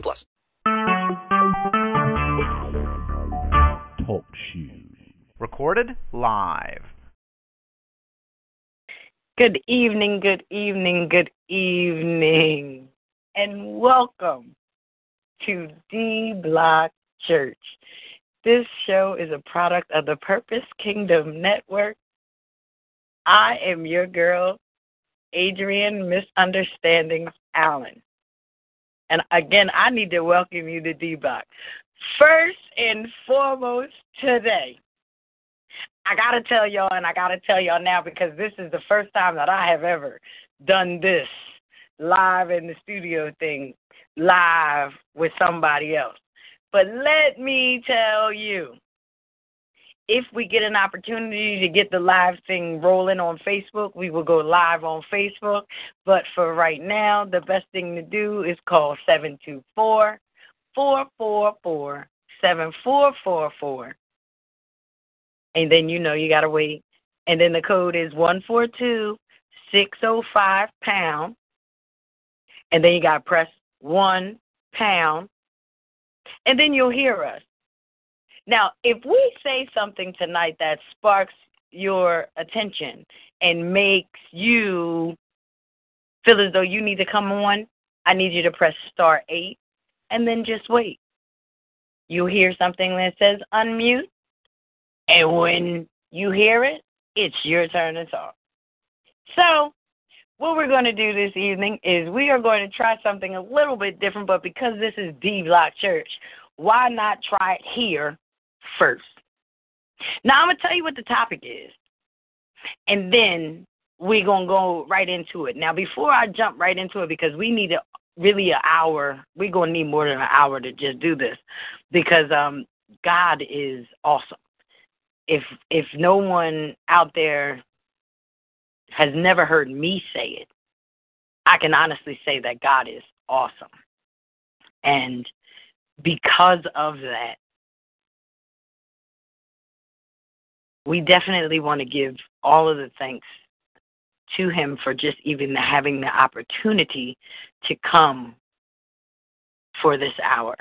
plus. Talk shoes. Recorded live. Good evening, good evening, good evening, and welcome to D Block Church. This show is a product of the Purpose Kingdom Network. I am your girl, Adrian Misunderstandings Allen. And again, I need to welcome you to D-Block. First and foremost, today, I got to tell y'all, and I got to tell y'all now because this is the first time that I have ever done this live in the studio thing, live with somebody else. But let me tell you, if we get an opportunity to get the live thing rolling on Facebook, we will go live on Facebook. But for right now, the best thing to do is call 724 444 7444. And then you know you got to wait. And then the code is 142 605 pound. And then you got to press 1 pound and then you'll hear us. Now, if we say something tonight that sparks your attention and makes you feel as though you need to come on, I need you to press star eight and then just wait. You'll hear something that says unmute, and when you hear it, it's your turn to talk. So, what we're going to do this evening is we are going to try something a little bit different, but because this is D Block Church, why not try it here first? Now, I'm to tell you what the topic is, and then we're to go right into it. Now, before I jump right into it, because we need a, really an hour, we're to need more than an hour to just do this, because um, God is awesome. If if no one out there has never heard me say it, I can honestly say that God is awesome. And because of that, we definitely want to give all of the thanks to Him for just even having the opportunity to come for this hour.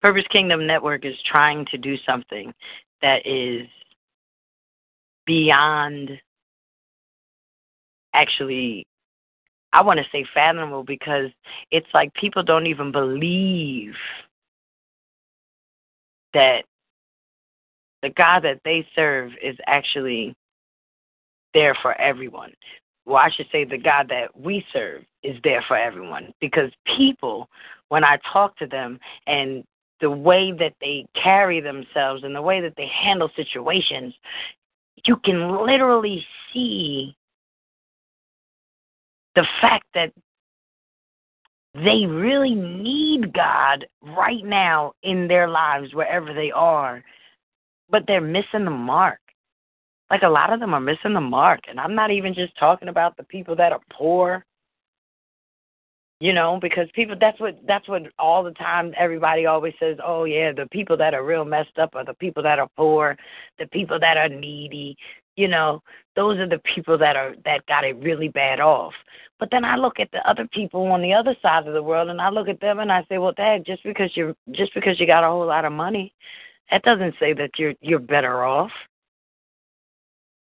Purpose Kingdom Network is trying to do something that is beyond actually I want to say fathomable because it's like people don't even believe that the God that they serve is actually there for everyone. Well, I should say the God that we serve is there for everyone because people, when I talk to them and the way that they carry themselves and the way that they handle situations, you can literally see the fact that they really need God right now in their lives, wherever they are, but they're missing the mark. Like a lot of them are missing the mark. And I'm not even just talking about the people that are poor. You know, because people that's what that's what all the time everybody always says, Oh yeah, the people that are real messed up are the people that are poor, the people that are needy, you know, those are the people that are that got it really bad off. But then I look at the other people on the other side of the world, and I look at them and I say, well, Dad, just because you're just because you got a whole lot of money, that doesn't say that you're you're better off.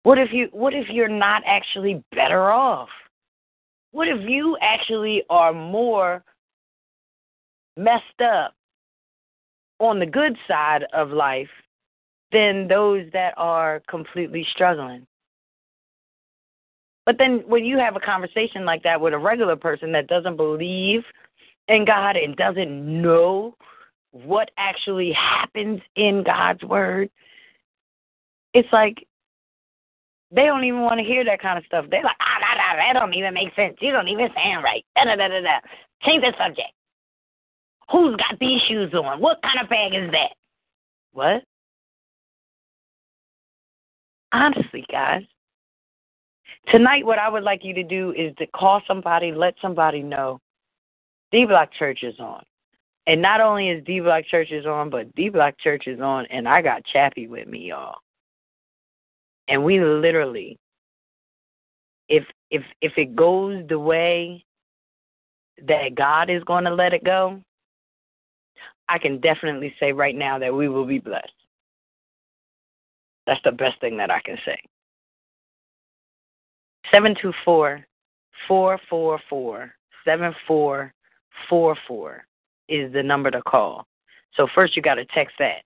What if you what if you're not actually better off? What if you actually are more messed up on the good side of life than those that are completely struggling? But then when you have a conversation like that with a regular person that doesn't believe in God and doesn't know what actually happens in God's word, it's like they don't even want to hear that kind of stuff. They're like, ah, nah, nah, that don't even make sense. You don't even sound right. Da, da, da, da, da. Change the subject. Who's got these shoes on? What kind of bag is that? What? Honestly, guys, tonight what I would like you to do is to call somebody, let somebody know D Block Church is on. And not only is D Block Church is on, but D Block Church is on, and I got Chappie with me, y'all. And we literally, if if if it goes the way that God is going to let it go, I can definitely say right now that we will be blessed. That's the best thing that I can say. 724 444 7444 is the number to call. So first you got to text that.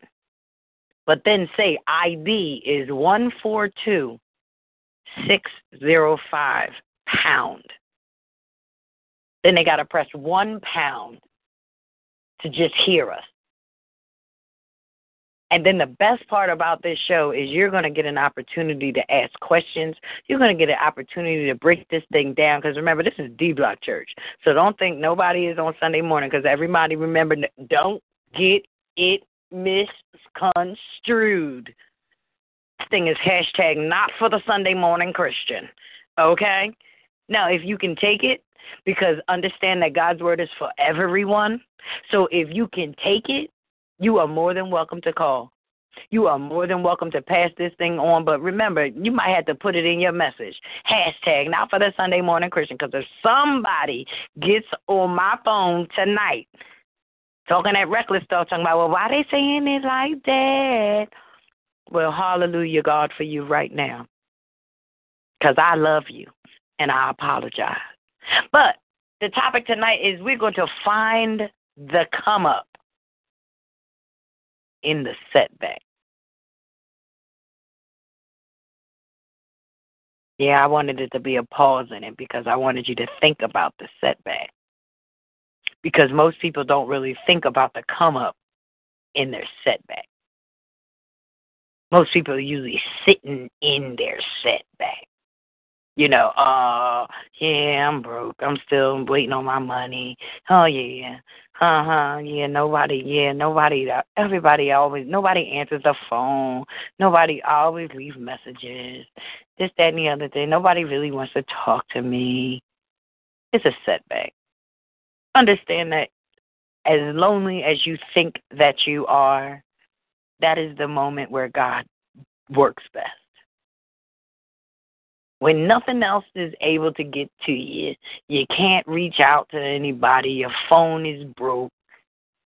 But then say ID is 142605 pound. Then they got to press one pound to just hear us. And then the best part about this show is you're going to get an opportunity to ask questions. You're going to get an opportunity to break this thing down because remember, this is D Block Church. So don't think nobody is on Sunday morning because everybody remember, don't get it misconstrued. This thing is hashtag not for the Sunday morning Christian. Okay? Now, if you can take it, because understand that God's word is for everyone. So if you can take it, you are more than welcome to call. You are more than welcome to pass this thing on, but remember, you might have to put it in your message. Hashtag not for the Sunday morning Christian, because if somebody gets on my phone tonight talking that reckless stuff, talking about, well, why they saying it like that? Well, hallelujah, God, for you right now. Because I love you and I apologize. But the topic tonight is we're going to find the come up in the setback. Yeah, I wanted it to be a pause in it because I wanted you to think about the setback. Because most people don't really think about the come up in their setback. Most people are usually sitting in their setback. You know, uh, yeah, I'm broke. I'm still waiting on my money. Oh yeah, uh huh. Yeah, nobody. Yeah, nobody. Everybody always. Nobody answers the phone. Nobody always leaves messages. This, that, and the other thing. Nobody really wants to talk to me. It's a setback. Understand that as lonely as you think that you are, that is the moment where God works best. When nothing else is able to get to you, you can't reach out to anybody, your phone is broke,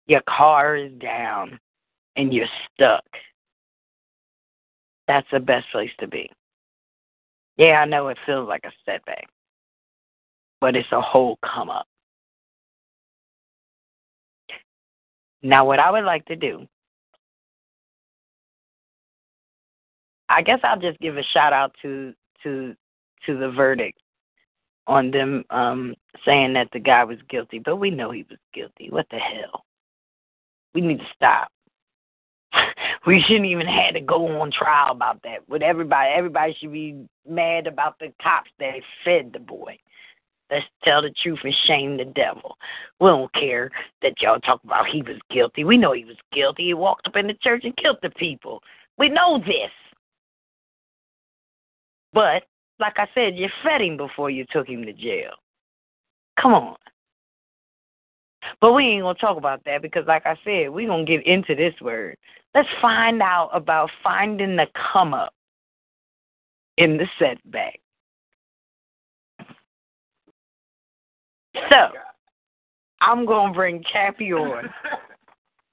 your car is down, and you're stuck. That's the best place to be. Yeah, I know it feels like a setback, but it's a whole come up. Now, what I would like to do, I guess I'll just give a shout out to to to the verdict on them um saying that the guy was guilty, but we know he was guilty. What the hell? We need to stop. we shouldn't even have to go on trial about that. With everybody everybody should be mad about the cops that fed the boy. Let's tell the truth and shame the devil. We don't care that y'all talk about he was guilty. We know he was guilty. He walked up in the church and killed the people. We know this. But, like I said, you fed him before you took him to jail. Come on. But we ain't going to talk about that because, like I said, we're going to get into this word. Let's find out about finding the come up in the setback. So, I'm going to bring Cappy on.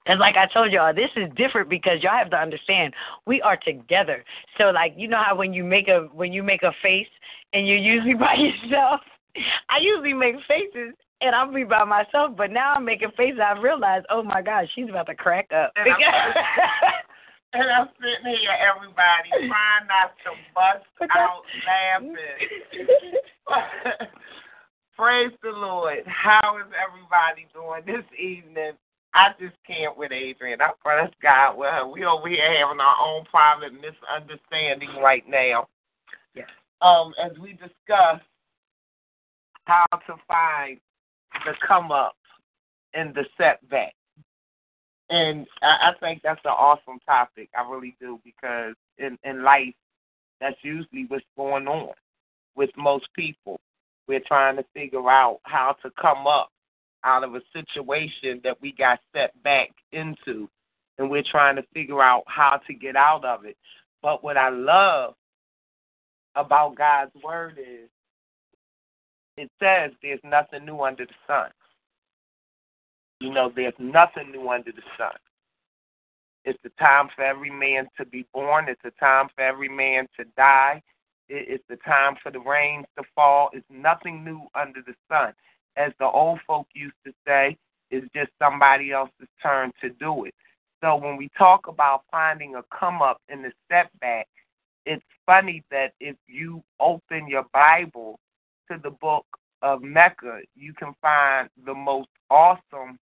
And like I told y'all, this is different because y'all have to understand we are together. So like you know how when you make a when you make a face and you're usually by yourself, I usually make faces and I'll be by myself, but now I'm making faces. I realize, oh my gosh, she's about to crack up. And I'm, and I'm sitting here, everybody, trying not to bust out laughing. Praise the Lord. How is everybody doing this evening? I just can't with Adrian. I press God with her. We over here having our own private misunderstanding right now. Yes. Um, as we discuss how to find the come up in the setback. And I, I think that's an awesome topic. I really do because in in life, that's usually what's going on with most people. We're trying to figure out how to come up out of a situation that we got set back into, and we're trying to figure out how to get out of it. But what I love about God's word is it says there's nothing new under the sun. You know, there's nothing new under the sun. It's the time for every man to be born. It's the time for every man to die. It's the time for the rains to fall. It's nothing new under the sun. As the old folk used to say, it's just somebody else's turn to do it. So when we talk about finding a come up in the setback, it's funny that if you open your Bible to the book of Mecca, you can find the most awesome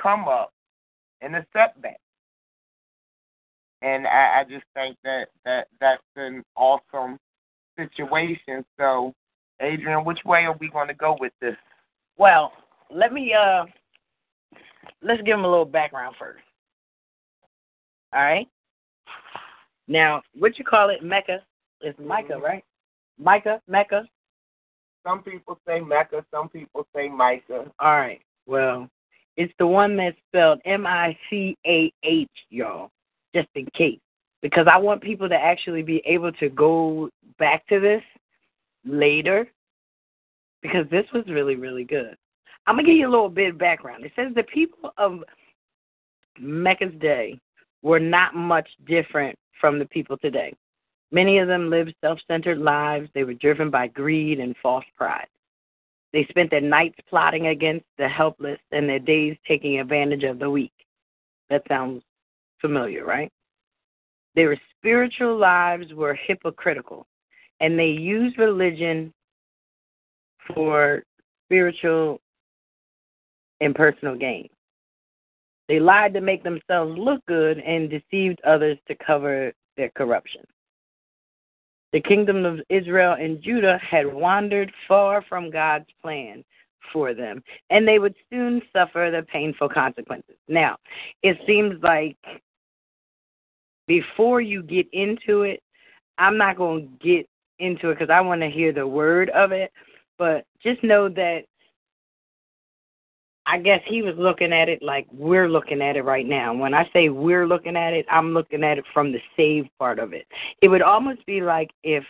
come up in a setback. And I, I just think that, that that's an awesome situation. So, Adrian, which way are we going to go with this? Well, let me uh let's give him a little background first. All right. Now, what you call it, Mecca? It's Micah, Mm-hmm. right? Micah, Mecca. Some people say Mecca, some people say Micah. All right. Well, it's the one that's spelled M I C A H, y'all, just in case. Because I want people to actually be able to go back to this later because this was really, really good. I'm going to give you a little bit of background. It says the people of Mecca's day were not much different from the people today. Many of them lived self centered lives. They were driven by greed and false pride. They spent their nights plotting against the helpless and their days taking advantage of the weak. That sounds familiar, right? Their spiritual lives were hypocritical, and they used religion for spiritual and personal gain. They lied to make themselves look good and deceived others to cover their corruption. The kingdom of Israel and Judah had wandered far from God's plan for them, and they would soon suffer the painful consequences. Now, it seems like before you get into it, I'm not going to get into it because I want to hear the word of it, but just know that I guess he was looking at it like we're looking at it right now. When I say we're looking at it, I'm looking at it from the saved part of it. It would almost be like if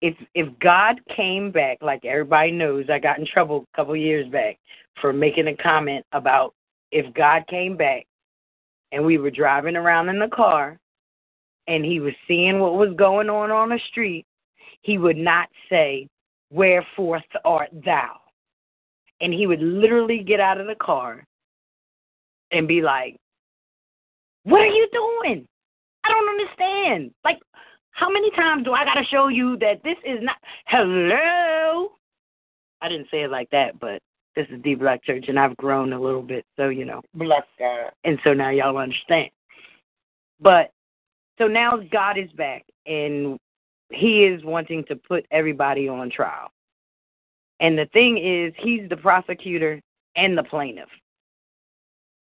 if if God came back, like everybody knows, I got in trouble a couple years back for making a comment about if God came back and we were driving around in the car and he was seeing what was going on on the street, he would not say, Wherefore art thou? and he would literally get out of the car and be like, What are you doing? I don't understand. Like, how many times do I got to show you that this is not. Hello? I didn't say it like that, but this is D Block Church, and I've grown a little bit, so, you know. Bless God. And so now y'all understand. But so now God is back, and he is wanting to put everybody on trial. And the thing is, he's the prosecutor and the plaintiff.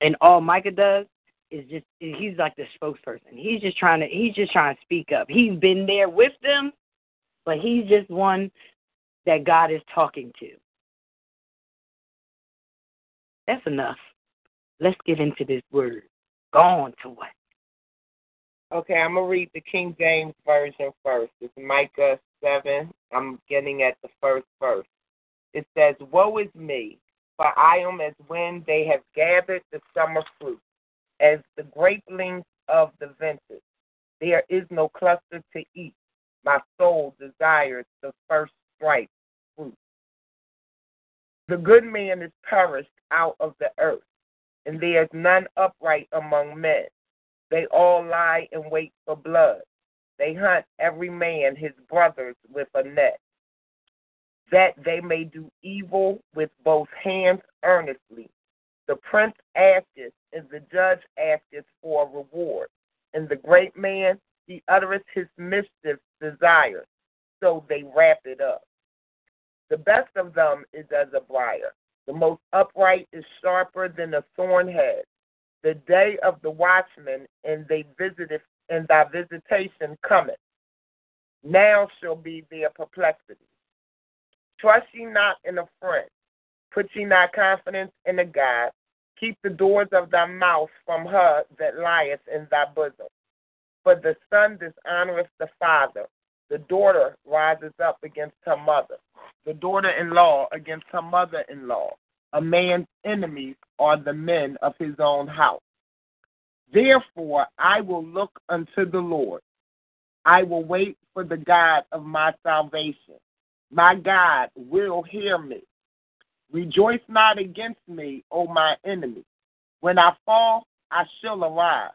And all Micah does is just he's like the spokesperson. He's just trying to he's just trying to speak up. He's been there with them, but he's just one that God is talking to. That's enough. Let's get into this word. Go on to what? Okay, I'm gonna read the King James version first. It's Micah seven. I'm getting at the first verse. It says, "Woe is me, for I am as when they have gathered the summer fruit, as the graplings of the vintage. There is no cluster to eat. My soul desires the first ripe fruit. The good man is perished out of the earth, and there is none upright among men. They all lie in wait for blood. They hunt every man his brothers with a net, that they may do evil with both hands earnestly. The prince asketh, and the judge asketh for a reward. And the great man, he uttereth his mischief desire, so they wrap it up. The best of them is as a briar, The most upright is sharper than a thorn head. The day of the watchman and they visited and thy visitation cometh. Now shall be their perplexity. Trust ye not in a friend. Put ye not confidence in a God. Keep the doors of thy mouth from her that lieth in thy bosom. For the son dishonoreth the father. The daughter rises up against her mother. The daughter in law against her mother in law. A man's enemies are the men of his own house. Therefore, I will look unto the Lord. I will wait for the God of my salvation. My God will hear me. Rejoice not against me, O my enemy. When I fall, I shall arise.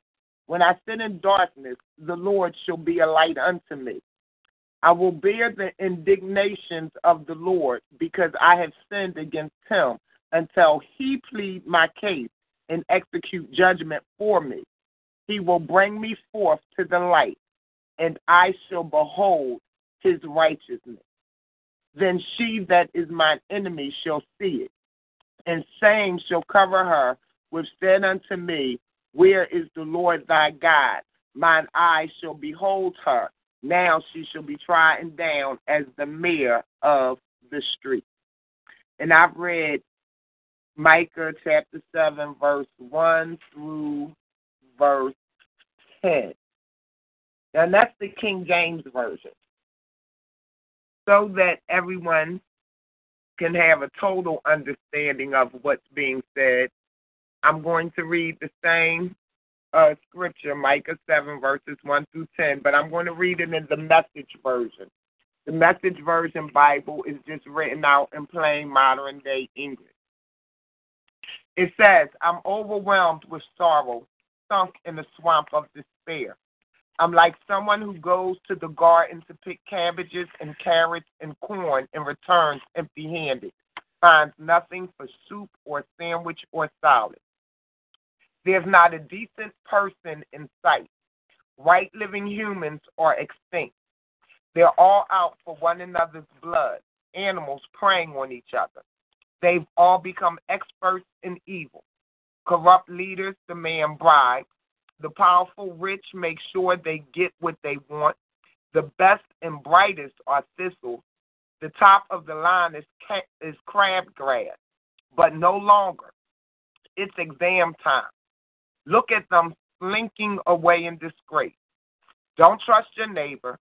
When I sit in darkness, the Lord shall be a light unto me. I will bear the indignations of the Lord because I have sinned against him until he plead my case and execute judgment for me. He will bring me forth to the light, and I shall behold his righteousness. Then she that is mine enemy shall see it, and shame shall cover her, which said unto me, Where is the Lord thy God? Mine eyes shall behold her. Now she shall be trodden down as the mare of the street. And I've read Micah chapter 7, verse 1 through verse 10. And that's the King James Version. So that everyone can have a total understanding of what's being said, I'm going to read the same uh, scripture, Micah 7, verses 1 through 10, but I'm going to read it in the message version. The message version Bible is just written out in plain modern day English. It says, I'm overwhelmed with sorrow, sunk in the swamp of despair. I'm like someone who goes to the garden to pick cabbages and carrots and corn and returns empty handed, finds nothing for soup or sandwich or salad. There's not a decent person in sight. Right living humans are extinct. They're all out for one another's blood, animals preying on each other. They've all become experts in evil. Corrupt leaders demand bribes. The powerful rich make sure they get what they want. The best and brightest are thistles. The top of the line is, is crabgrass, but no longer. It's exam time. Look at them slinking away in disgrace. Don't trust your neighbor.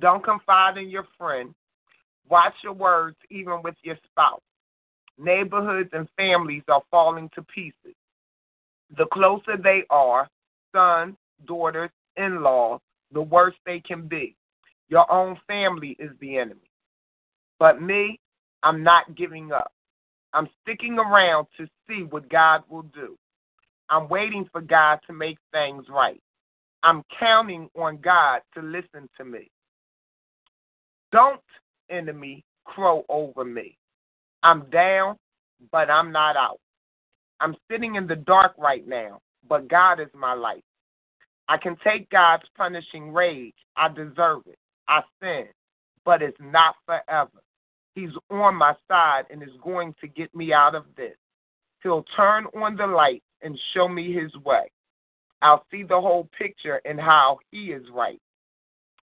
Don't confide in your friend. Watch your words even with your spouse. Neighborhoods and families are falling to pieces. The closer they are, sons, daughters, in laws, the worse they can be. Your own family is the enemy. But me, I'm not giving up. I'm sticking around to see what God will do. I'm waiting for God to make things right. I'm counting on God to listen to me. Don't, enemy, crow over me. I'm down, but I'm not out. I'm sitting in the dark right now, but God is my light. I can take God's punishing rage. I deserve it. I sin, but it's not forever. He's on my side and is going to get me out of this. He'll turn on the light and show me his way. I'll see the whole picture and how he is right.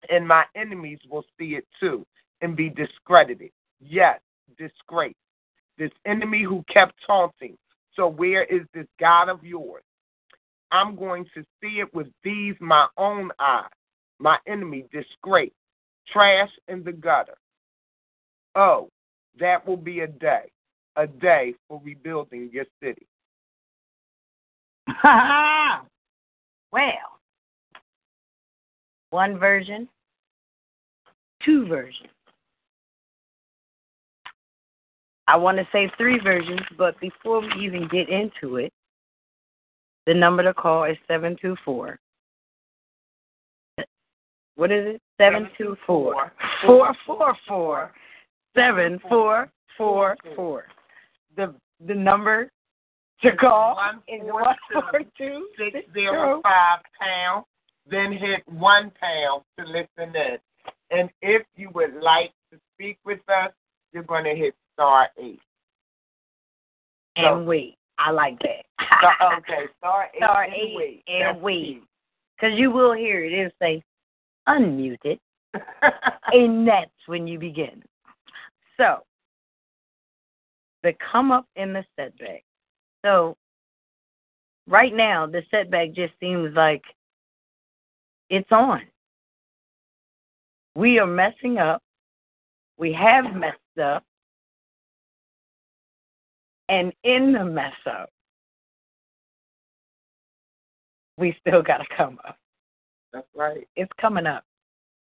And my enemies will see it too and be discredited. Yes, disgraced this enemy who kept taunting. So, where is this God of yours? I'm going to see it with these my own eyes. My enemy, disgrace, trash in the gutter. Oh, that will be a day, a day for rebuilding your city. well, one version, two versions. I want to say three versions, but before we even get into it, the number to call is 724. What is it? 724 444 7444. The the number to call is 142 605 pound. Then hit one pound to listen in. And if you would like to speak with us, you're going to hit star eight. and So- wait. I like that. Star- okay, star eight Star and eight wait. and That's wait. Because you will hear it. It'll say unmuted, key. and that's when you begin. So, the come up in the setback. So, right now, the setback just seems like it's on. We are messing up. We have messed up. And in the mess up, we still got to come up. That's right. It's coming up.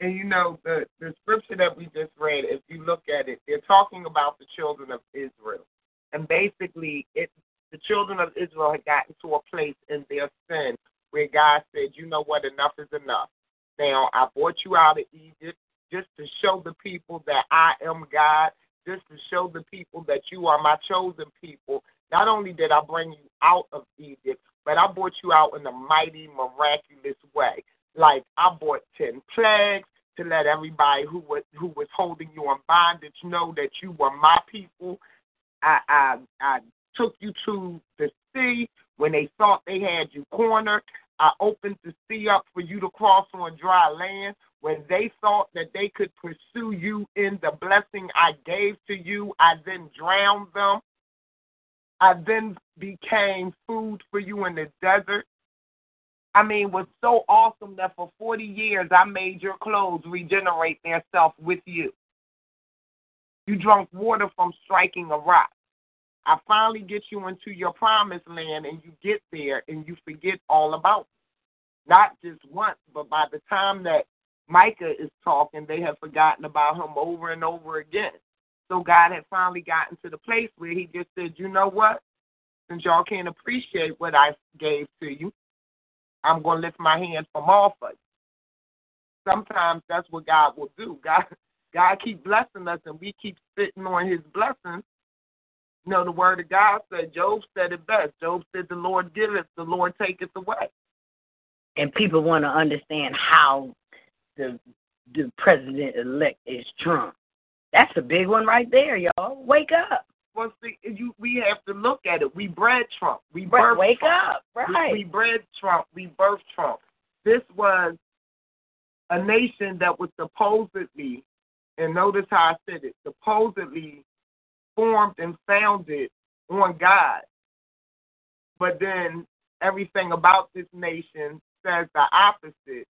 And you know, the, the scripture that we just read, if you look at it, they're talking about the children of Israel. And basically, it the children of Israel had gotten to a place in their sin where God said, you know what, enough is enough. Now, I brought you out of Egypt just to show the people that I am God, just to show the people that you are my chosen people. Not only did I bring you out of Egypt, but I brought you out in a mighty, miraculous way. Like I brought ten plagues to let everybody who was who was holding you in bondage know that you were my people. I I I took you to the sea when they thought they had you cornered. I opened the sea up for you to cross on dry land. When they thought that they could pursue you in the blessing I gave to you, I then drowned them. I then became food for you in the desert. I mean, was so awesome that for 40 years I made your clothes regenerate themselves with you. You drank water from striking a rock. I finally get you into your promised land and you get there and you forget all about it. Not just once, but by the time that Micah is talking, they have forgotten about him over and over again. So God had finally gotten to the place where he just said, you know what? Since y'all can't appreciate what I gave to you, I'm going to lift my hand from off of you. Sometimes that's what God will do. God, God keep blessing us, and we keep sitting on His blessings. You know, the Word of God said, Job said it best. Job said, "The Lord giveth, the Lord taketh away." And people want to understand how the the president elect is Trump. That's a big one right there, y'all. Wake up. Well, see, you, we have to look at it. We bred Trump. We Right, birthed wake Trump. up. We- Right. We, bred Trump. We birthed Trump. This was a nation that was supposedly, and notice how I said it, supposedly formed and founded on God. But then everything about this nation says the opposite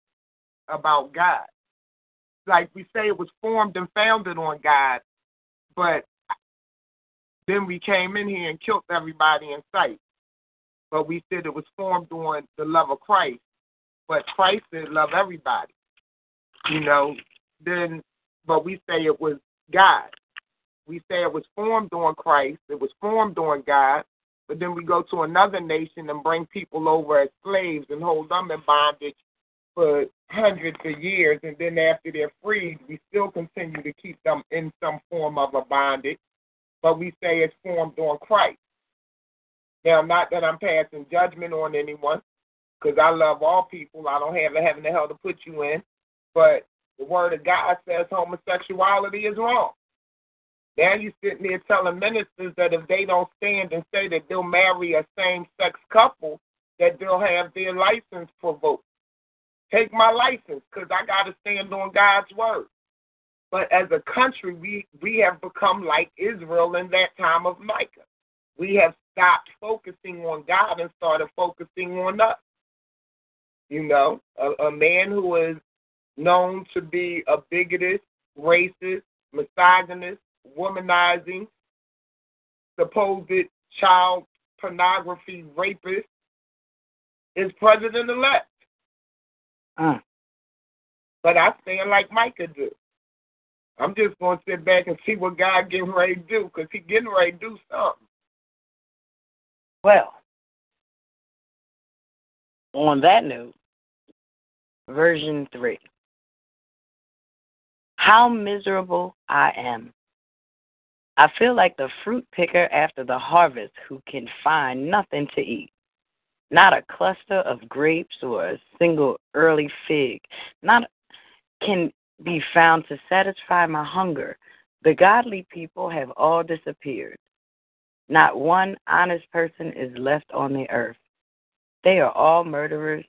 about God. Like we say, it was formed and founded on God, but then we came in here and killed everybody in sight. But we said it was formed on the love of Christ. But Christ said love everybody. You know, then but we say it was God. We say it was formed on Christ, it was formed on God, but then we go to another nation and bring people over as slaves and hold them in bondage for hundreds of years and then after they're freed we still continue to keep them in some form of a bondage but we say it's formed on Christ. Now, not that I'm passing judgment on anyone, because I love all people. I don't have a heaven and hell to put you in. But the Word of God says homosexuality is wrong. Now you're sitting there telling ministers that if they don't stand and say that they'll marry a same sex couple, that they'll have their license revoked. Take my license, because I got to stand on God's Word. But as a country, we, we have become like Israel in that time of Micah. We have stopped focusing on God and started focusing on us. You know, a, a man who is known to be a bigoted, racist, misogynist, womanizing, supposed child pornography rapist is president elect. Mm. But I stand like Micah do. I'm just going to sit back and see what God getting ready to do because He getting ready to do something. Well, on that note, version 3. How miserable I am. I feel like the fruit picker after the harvest who can find nothing to eat. Not a cluster of grapes or a single early fig. Not can be found to satisfy my hunger. The godly people have all disappeared. Not one honest person is left on the earth. They are all murderers,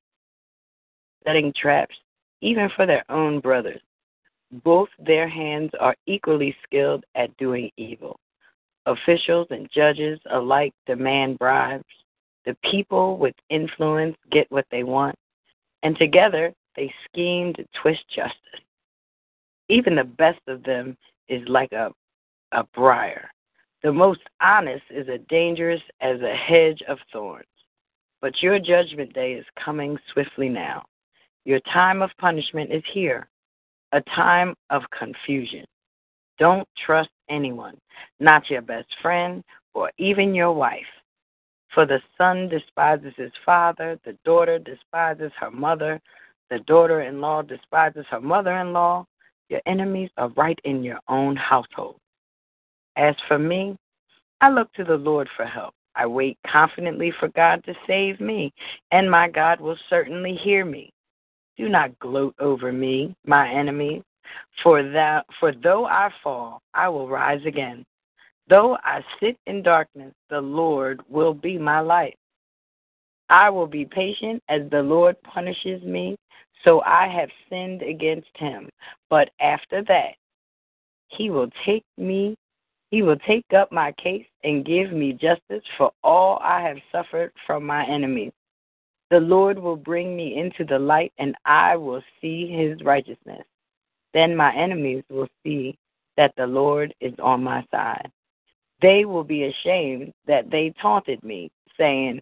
setting traps, even for their own brothers. Both their hands are equally skilled at doing evil. Officials and judges alike demand bribes. The people with influence get what they want, and together they scheme to twist justice. Even the best of them is like a, a briar. The most honest is as dangerous as a hedge of thorns. But your judgment day is coming swiftly now. Your time of punishment is here, a time of confusion. Don't trust anyone, not your best friend or even your wife. For the son despises his father, the daughter despises her mother, the daughter in law despises her mother in law. Your enemies are right in your own household. As for me, I look to the Lord for help. I wait confidently for God to save me, and my God will certainly hear me. Do not gloat over me, my enemies, for that for though I fall, I will rise again. Though I sit in darkness, the Lord will be my light. I will be patient as the Lord punishes me, so I have sinned against him. But after that, he will take me he will take up my case and give me justice for all I have suffered from my enemies. The Lord will bring me into the light, and I will see his righteousness. Then my enemies will see that the Lord is on my side. They will be ashamed that they taunted me, saying,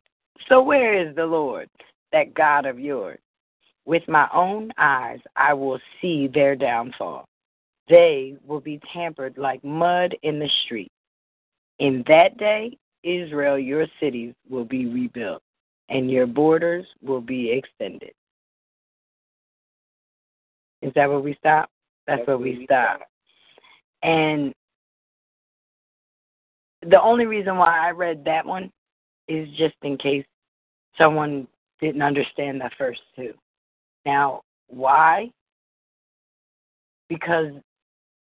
So where is the Lord, that God of yours? With my own eyes I will see their downfall. They will be tampered like mud in the street. In that day, Israel, your cities will be rebuilt, and your borders will be extended. Is that where we stop? That's, where we stop. And the only reason why I read that one is just in case someone didn't understand the first two. Now, why? Because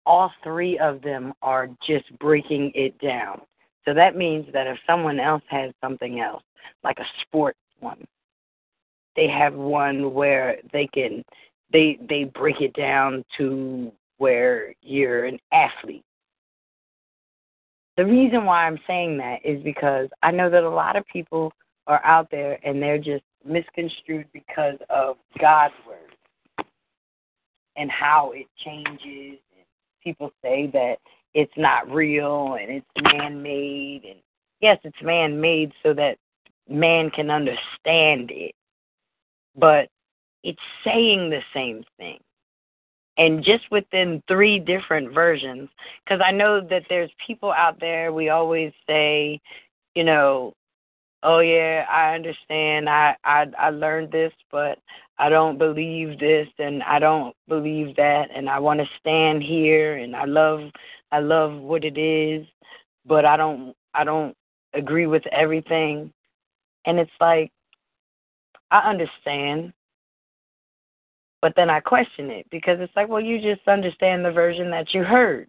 all three of them are just breaking it down. So that means that if someone else has something else, like a sports one, they have one where they can they they break it down to where you're an athlete. The reason why I'm saying that is because I know that a lot of people are out there and they're just misconstrued because of God's word and how it changes. People say that it's not real and it's man made and yes it's man made so that man can understand it but it's saying the same thing and just within three different versions because i know that there's people out there we always say you know oh yeah i understand. I i i learned this but i don't believe this and i don't believe that and i want to stand here and i love i love what it is but i don't i don't agree with everything. And it's like i understand but then i question it because it's like well you just understand the version that you heard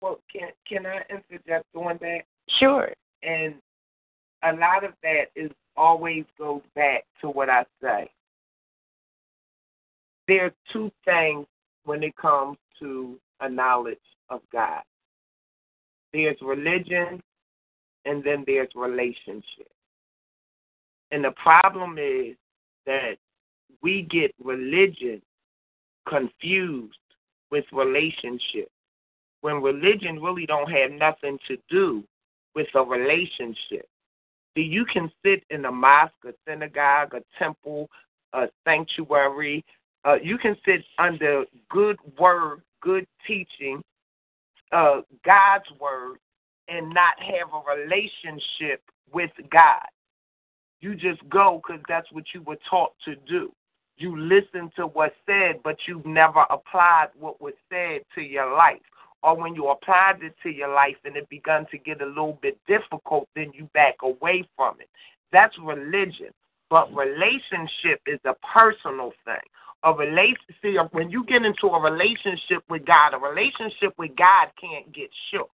Well, can can I interject on that? sure And a lot of that is always goes back to what I say. There are two things when it comes to a knowledge of God. There's religion and then there's relationship. And the problem is that we get religion confused with relationship. When religion really don't have nothing to do with a relationship. See, you can sit in a mosque, a synagogue, a temple, a sanctuary. Uh, you can sit under good word, good teaching, uh, God's word, and not have a relationship with God. You just go because that's what you were taught to do. You listen to what's said, but you've never applied what was said to your life or when you applied it to your life and it begun to get a little bit difficult, then you back away from it. That's religion. But relationship is a personal thing. A relationship, when you get into a relationship with God, a relationship with God can't get shook.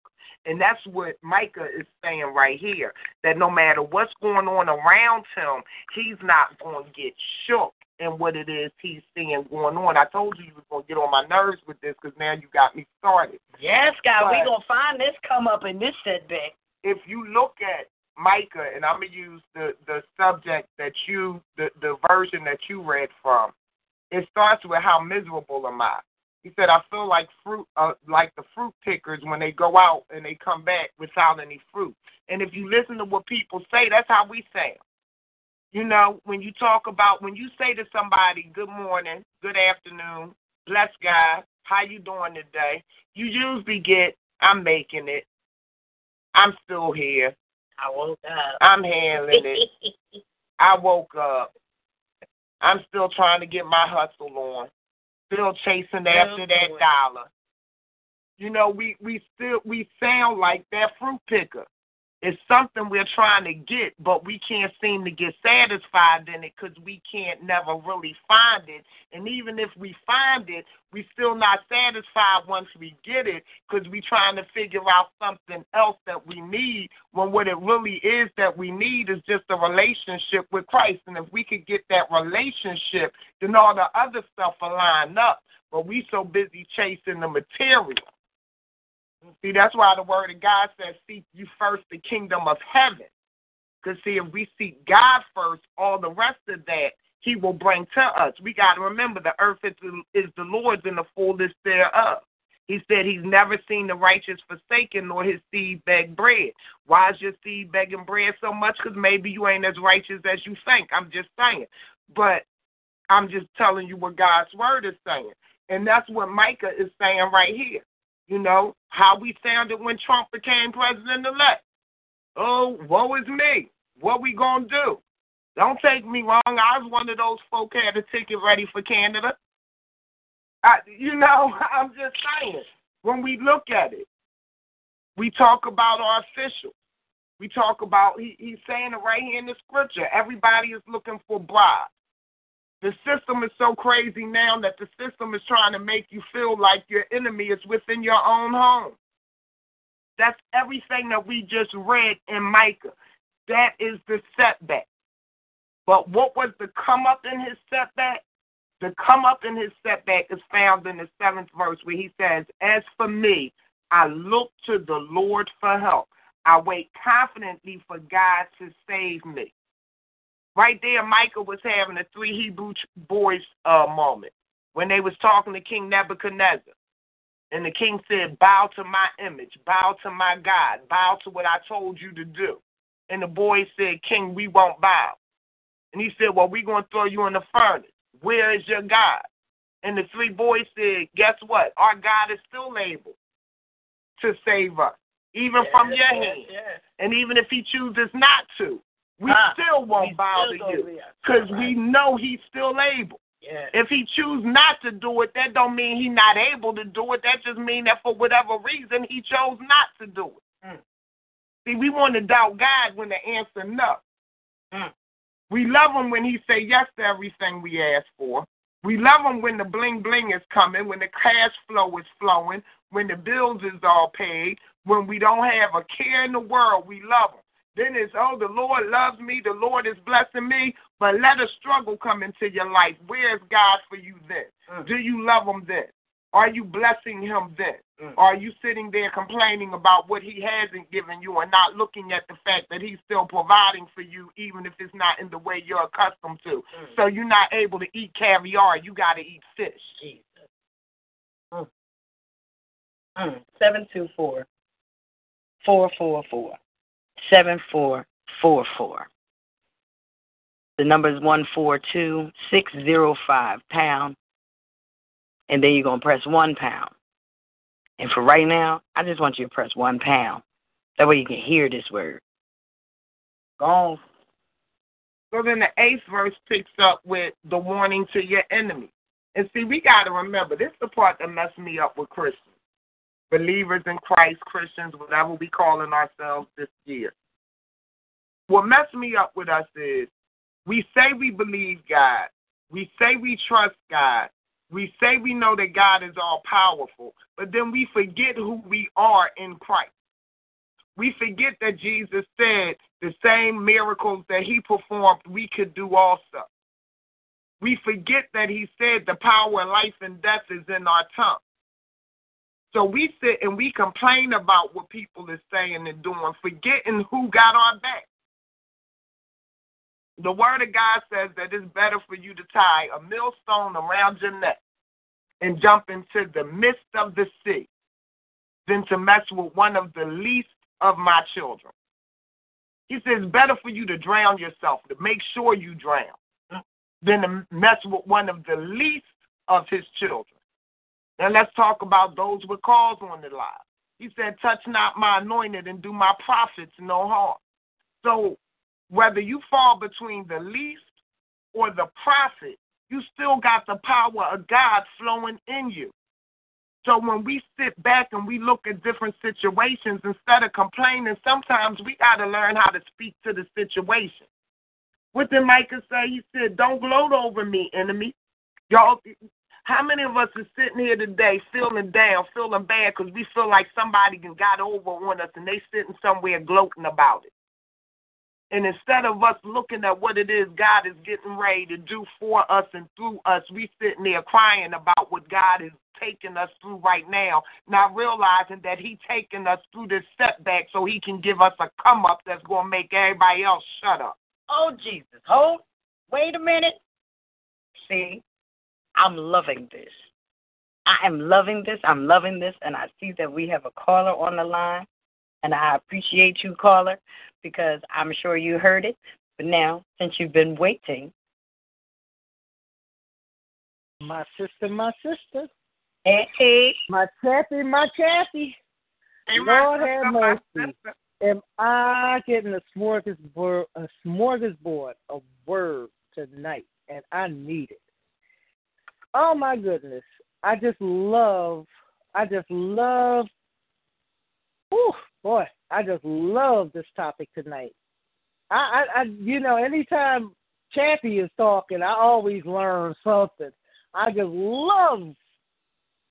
And that's what Micah is saying right here. That no matter what's going on around him, he's not going to get shook in what it is he's seeing going on. I told you you was going to get on my nerves with this because now you got me started. Yes, God, we're going to find this come up in this setback. if you look at Micah, and I'm gonna use the the subject that you the the version that you read from, it starts with how miserable am I. He said, I feel like fruit, uh, like the fruit pickers when they go out and they come back without any fruit. And if you listen to what people say, that's how we sound. You know, when you talk about when you say to somebody, "Good morning," "Good afternoon," "Bless God," "How you doing today?" You usually get, "I'm making it," "I'm still here," I woke up. I'm handling it. I woke up. I'm still trying to get my hustle on. Still chasing after that dollar. You know, we we still we sound like that fruit picker. It's something we're trying to get, but we can't seem to get satisfied in it because we can't never really find it. And even if we find it, we still not satisfied once we get it because we trying to figure out something else that we need when what it really is that we need is just a relationship with Christ. And if we could get that relationship, then all the other stuff will line up. But we so busy chasing the material. See, that's why the word of God says, seek you first the kingdom of heaven. Because, see, if we seek God first, all the rest of that he will bring to us. We got to remember the earth is the, is the Lord's and the fullness thereof. He said he's never seen the righteous forsaken nor his seed beg bread. Why is your seed begging bread so much? Because maybe you ain't as righteous as you think. I'm just saying. But I'm just telling you what God's word is saying. And that's what Micah is saying right here. You know, how we sounded when Trump became president elect. Oh, woe is me. What we gonna do? Don't take me wrong. I was one of those folk had a ticket ready for Canada. I, you know, I'm just saying. When we look at it, we talk about our officials. We talk about he, he's saying it right here in the scripture. Everybody is looking for bribes. The system is so crazy now that the system is trying to make you feel like your enemy is within your own home. That's everything that we just read in Micah. That is the setback. But what was the come up in his setback? The come up in his setback is found in the seventh verse where he says, As for me, I look to the Lord for help. I wait confidently for God to save me. Right there, Micah was having a three Hebrew boys uh, moment when they was talking to King Nebuchadnezzar. And the king said, Bow to my image, bow to my God, bow to what I told you to do. And the boys said, King, we won't bow. And he said, Well, we're going to throw you in the furnace. Where is your God? And the three boys said, Guess what? Our God is still able to save us, even from your hand. And even if he chooses not to, we Ah, still won't bow still to you because Right. we know he's still able. Yeah. If he choose not to do it, that don't mean he's not able to do it. That just mean that for whatever reason he chose not to do it. Mm. See, we want to doubt God when the answer no. Mm. We love him when he say yes to everything we ask for. We love him when the bling bling is coming, when the cash flow is flowing, when the bills is all paid, when we don't have a care in the world. We love him. Then it's, oh, the Lord loves me, the Lord is blessing me, but let a struggle come into your life. Where's God for you then? Mm. Do you love him then? Are you blessing him then? Mm. Are you sitting there complaining about what he hasn't given you and not looking at the fact that he's still providing for you, even if it's not in the way you're accustomed to? Mm. So you're not able to eat caviar, you got to eat fish. Jesus. Mm. Mm. Seven two four four four four seven four four four. The number is one four two six zero five pound, and then you're gonna press one pound. And for right now, I just want you to press one pound. That way you can hear this word. Go on. So then the eighth verse picks up with the warning to your enemy. And see, we got to remember this is the part that messed me up with Christians, believers in Christ, Christians, whatever we calling ourselves this year. What messed me up with us is we say we believe God, we say we trust God, we say we know that God is all powerful, but then we forget who we are in Christ. We forget that Jesus said the same miracles that he performed, we could do also. We forget that he said the power of life and death is in our tongue. So we sit and we complain about what people are saying and doing, forgetting who got our back. The word of God says that it's better for you to tie a millstone around your neck and jump into the midst of the sea than to mess with one of the least of my children. He says, better for you to drown yourself, to make sure you drown, than to mess with one of the least of his children. Now let's talk about those with calls on the line. He said, touch not my anointed and do my prophets no harm. So whether you fall between the least or the prophet, you still got the power of God flowing in you. So when we sit back and we look at different situations, instead of complaining, sometimes we got to learn how to speak to the situation. What did Micah say? He said, Don't gloat over me, enemy. Y'all, how many of us are sitting here today feeling down, feeling bad because we feel like somebody got over on us and they sitting somewhere gloating about it? And instead of us looking at what it is God is getting ready to do for us and through us, we sitting there crying about what God is taking us through right now, not realizing that He taking us through this setback so He can give us a come up that's going to make everybody else shut up. Oh, Jesus. Hold. Wait a minute. See, I'm loving this. I am loving this. I'm loving this. And I see that we have a caller on the line. And I appreciate you, caller, because I'm sure you heard it. But now, since you've been waiting, my sister, my sister, hey, hey. my Kathy, my Kathy. Hey, Lord my have mercy. Am I getting a smorgasbord, a smorgasbord of words tonight, and I need it. Oh my goodness! I just love, I just love. Whew, boy, I just love this topic tonight. I, I, I, you know, anytime Chappie is talking, I always learn something. I just love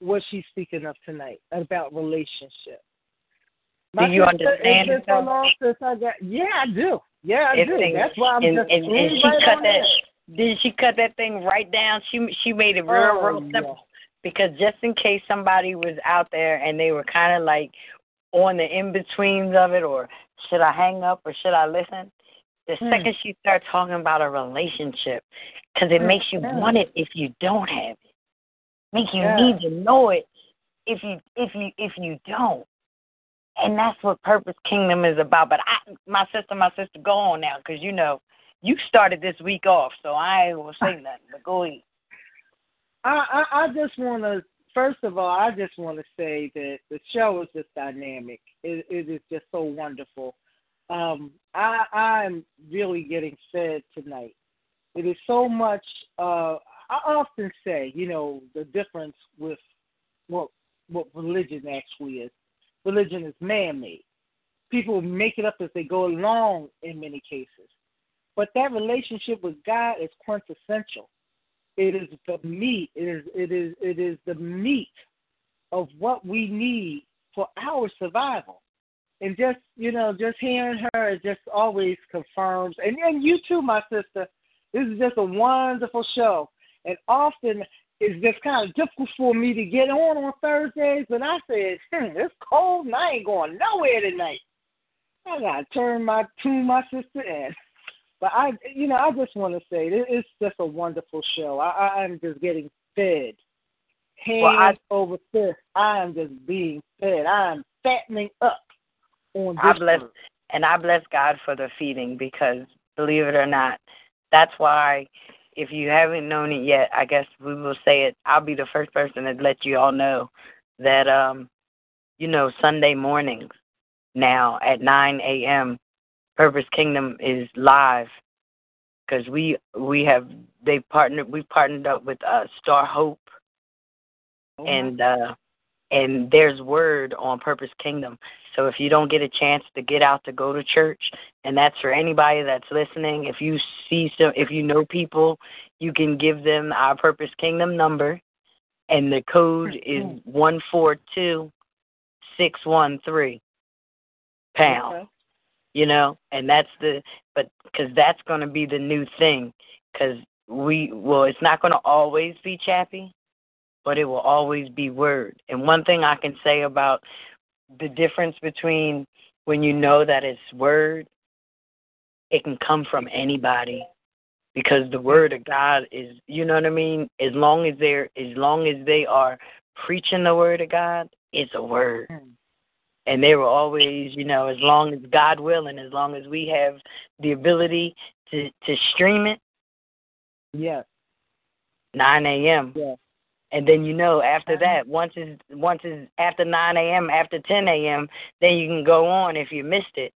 what she's speaking of tonight about relationship. Do you understand It's it, been so long since I got. Yeah, I do. Yeah, I do. That's why I'm and, just and, and she right cut that. Did she cut that thing right down? She she made it real Oh, real simple because just in case somebody was out there and they were kind of like on the in betweens of it, or should I hang up or should I listen? The Hmm. second she starts talking about a relationship, because it Hmm, makes you yeah. want it if you don't have it, make you Yeah. need to know it if you if you if you don't. And that's what Purpose Kingdom is about. But I, my sister, my sister, go on now, because you know you started this week off, so I ain't gonna say nothing. But go ahead. I, I, I just want to, first of all, I just want to say that the show is just dynamic. It, it is just so wonderful. Um, I, I'm really getting fed tonight. It is so much. Uh, I often say, you know, the difference with what what religion actually is. Religion is man-made. People make it up as they go along in many cases, but that relationship with God is quintessential. It is the meat. It is it is it is the meat of what we need for our survival. And just you know, just hearing her it just always confirms. And and you too, my sister. This is just a wonderful show. And often it's just kind of difficult for me to get on on Thursdays. But I said, hmm, it's cold and I ain't going nowhere tonight. I gotta turn my tune my sister in. But I, you know, I just want to say it- it's just a wonderful show. I, I, I'm just getting fed, hands Well, I- over fist. I am just being fed. I am fattening up on this. I bless and I bless God for the feeding because believe it or not, that's why if you haven't known it yet, I guess we will say it. I'll be the first person to let you all know that um, you know, Sunday mornings now at nine AM Purpose Kingdom is live because we we have they partnered we partnered up with uh Star Hope Oh, and uh and there's word on Purpose Kingdom. So if you don't get a chance to get out to go to church, and that's for anybody that's listening, if you see some if you know people, you can give them our Purpose Kingdom number and the code is one four two six one three. pound. Okay. You know, and that's the but because that's going to be the new thing. Because we well, it's not going to always be Chappie, but it will always be word. And one thing I can say about the difference between when you know that it's word, it can come from anybody because the word of God is you know what I mean? As long as they're as long as they are preaching the word of God, it's a word. Hmm. And they will always, you know, as long as God willing, as long as we have the ability to to stream it, Yes. nine AM. Yeah. And then you know after that, once it's once it's after nine AM, after ten AM, then you can go on if you missed it,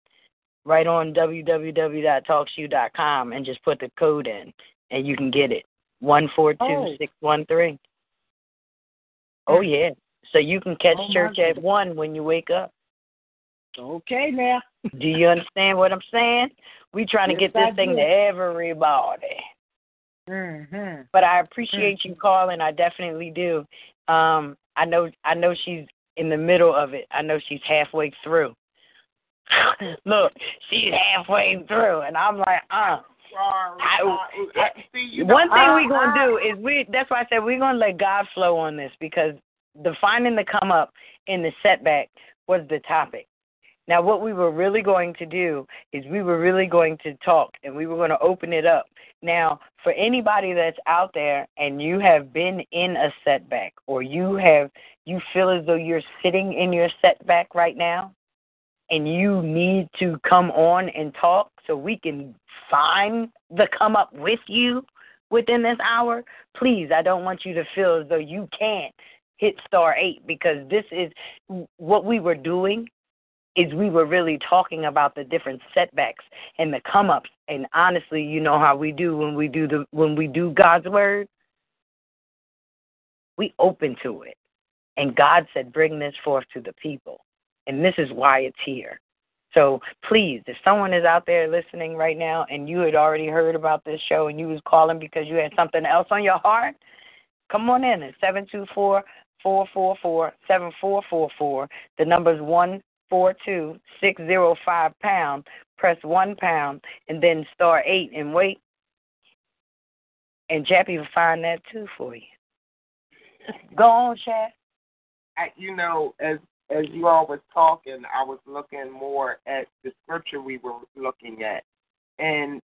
right on www.talkshoe.com and just put the code in and you can get it. One four two six one three. Oh yeah. So you can catch Oh, church at one when you wake up. Okay now. Do you understand what I'm saying? We trying to Yes, get this I thing do. to everybody. Mm-hmm. But I appreciate you calling. I definitely do. Um, I know. I know she's in the middle of it. I know she's halfway through. Look, she's halfway through, and I'm like, uh. Sorry. I- I, see, you know, One thing I- we're gonna do is we. That's why I said we're gonna let God flow on this because the finding the come up in the setback was the topic. Now, what we were really going to do is we were really going to talk and we were going to open it up. Now, for anybody that's out there and you have been in a setback or you have you feel as though you're sitting in your setback right now and you need to come on and talk so we can find the come up with you within this hour, please, I don't want you to feel as though you can't hit star 8 because this is what we were doing is we were really talking about the different setbacks and the come ups. And honestly you know how we do when we do the when we do god's word? We open to it. And god said bring this forth to the people. And this is why it's here. So please if someone is out there listening right now and you had already heard about this show and you was calling because you had something else on your heart come on in at seven two four four four four seven four four four. The number's one four two six zero five pound. Press one pound and then star eight and wait. And Chappie will find that too for you. Go on, Chap. You know, as as you all was talking, I was looking more at the scripture we were looking at, and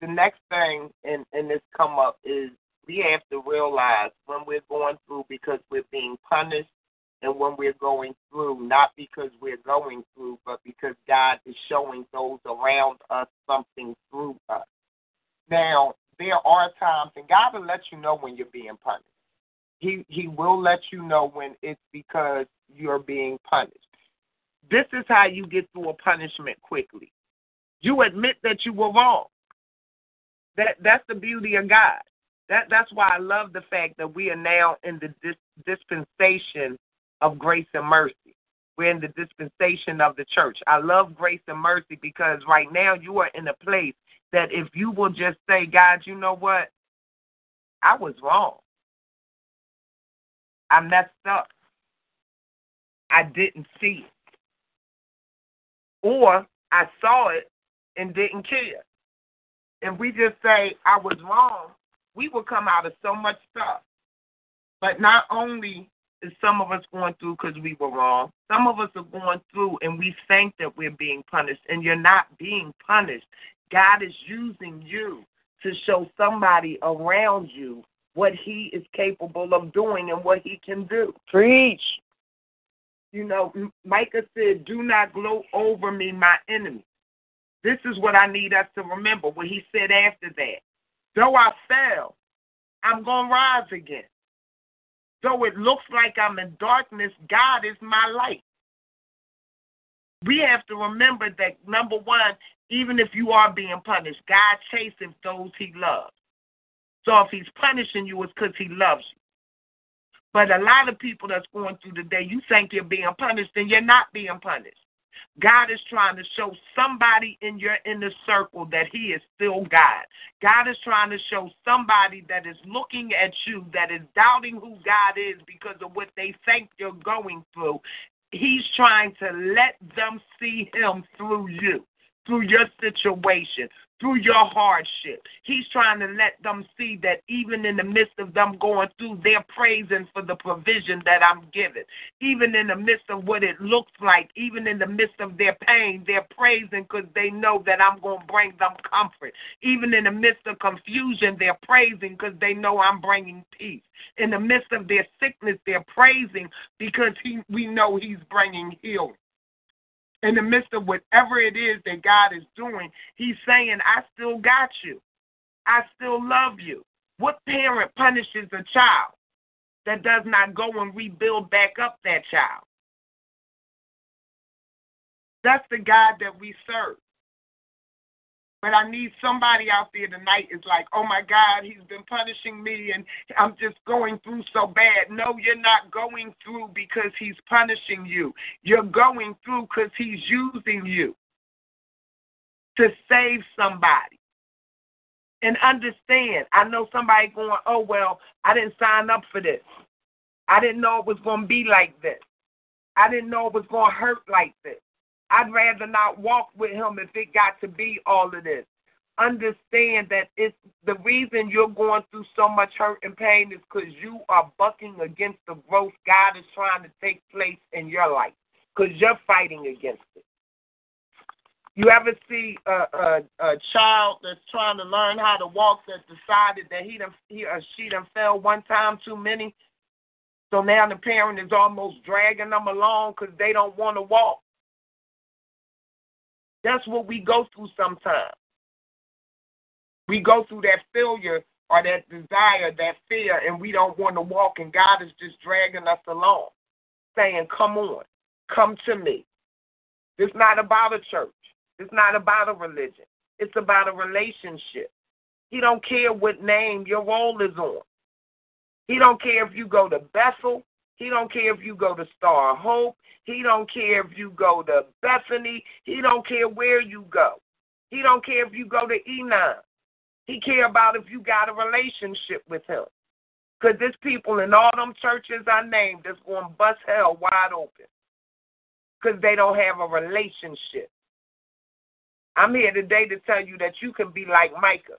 the next thing in in this come up is we have to realize when we're going through because we're being punished, and when we're going through not because we're going through, but because God is showing those around us something through us. Now there are times, and God will let you know when you're being punished. He he will let you know when it's because you're being punished. This is how you get through a punishment quickly. You admit that you were wrong. That that's the beauty of God. That that's why I love the fact that we are now in the dis, dispensation of grace and mercy. We're in the dispensation of the church. I love grace and mercy because right now you are in a place that if you will just say, God, you know what? I was wrong. I messed up. I didn't see it. Or I saw it and didn't care. If we just say, I was wrong, we will come out of so much stuff. But not only is some of us going through because we were wrong, some of us are going through and we think that we're being punished, and you're not being punished. God is using you to show somebody around you what He is capable of doing and what He can do. Preach. You know, Micah said, Do not gloat over me, my enemy. This is what I need us to remember what he said after that. Though I fell, I'm going to rise again. Though it looks like I'm in darkness, God is my light. We have to remember that, number one, even if you are being punished, God chases those he loves. So if he's punishing you, it's because he loves you. But a lot of people that's going through the day, you think you're being punished, and you're not being punished. God is trying to show somebody in your inner circle that He is still God. God is trying to show somebody that is looking at you, that is doubting who God is because of what they think you're going through. he's trying to let them see him through you, through your situation, through your hardship. He's trying to let them see that even in the midst of them going through, they're praising for the provision that I'm giving. Even in the midst of what it looks like, even in the midst of their pain, they're praising because they know that I'm going to bring them comfort. Even in the midst of confusion, they're praising because they know I'm bringing peace. In the midst of their sickness, they're praising because he, we know He's bringing healing in the midst of whatever it is that God is doing, He's saying, I still got you. I still love you. What parent punishes a child that does not go and rebuild back up that child? That's the God that we serve. But I need somebody out there tonight is like, oh my God, he's been punishing me and I'm just going through so bad. No, you're not going through because he's punishing you. You're going through because he's using you to save somebody. And understand, I know somebody going, oh, well, I didn't sign up for this. I didn't know it was going to be like this. I didn't know it was going to hurt like this. I'd rather not walk with him if it got to be all of this. Understand that it's the reason you're going through so much hurt and pain is because you are bucking against the growth God is trying to take place in your life because you're fighting against it. You ever see a, a, a child that's trying to learn how to walk that decided that he done, he or she done fell one time too many? So now the parent is almost dragging them along because they don't want to walk. That's what we go through sometimes. We go through that failure or that desire, that fear, and we don't want to walk, and God is just dragging us along, saying, Come on, come to me. It's not about a church. It's not about a religion. It's about a relationship. He don't care what name your role is on. He don't care if you go to Bethel. He don't care if you go to Star Hope. He don't care if you go to Bethany. He don't care where you go. He don't care if you go to Enon. He care about if you got a relationship with him. Because there's people in all them churches I named that's going to bust hell wide open. Because they don't have a relationship. I'm here today to tell you that you can be like Micah.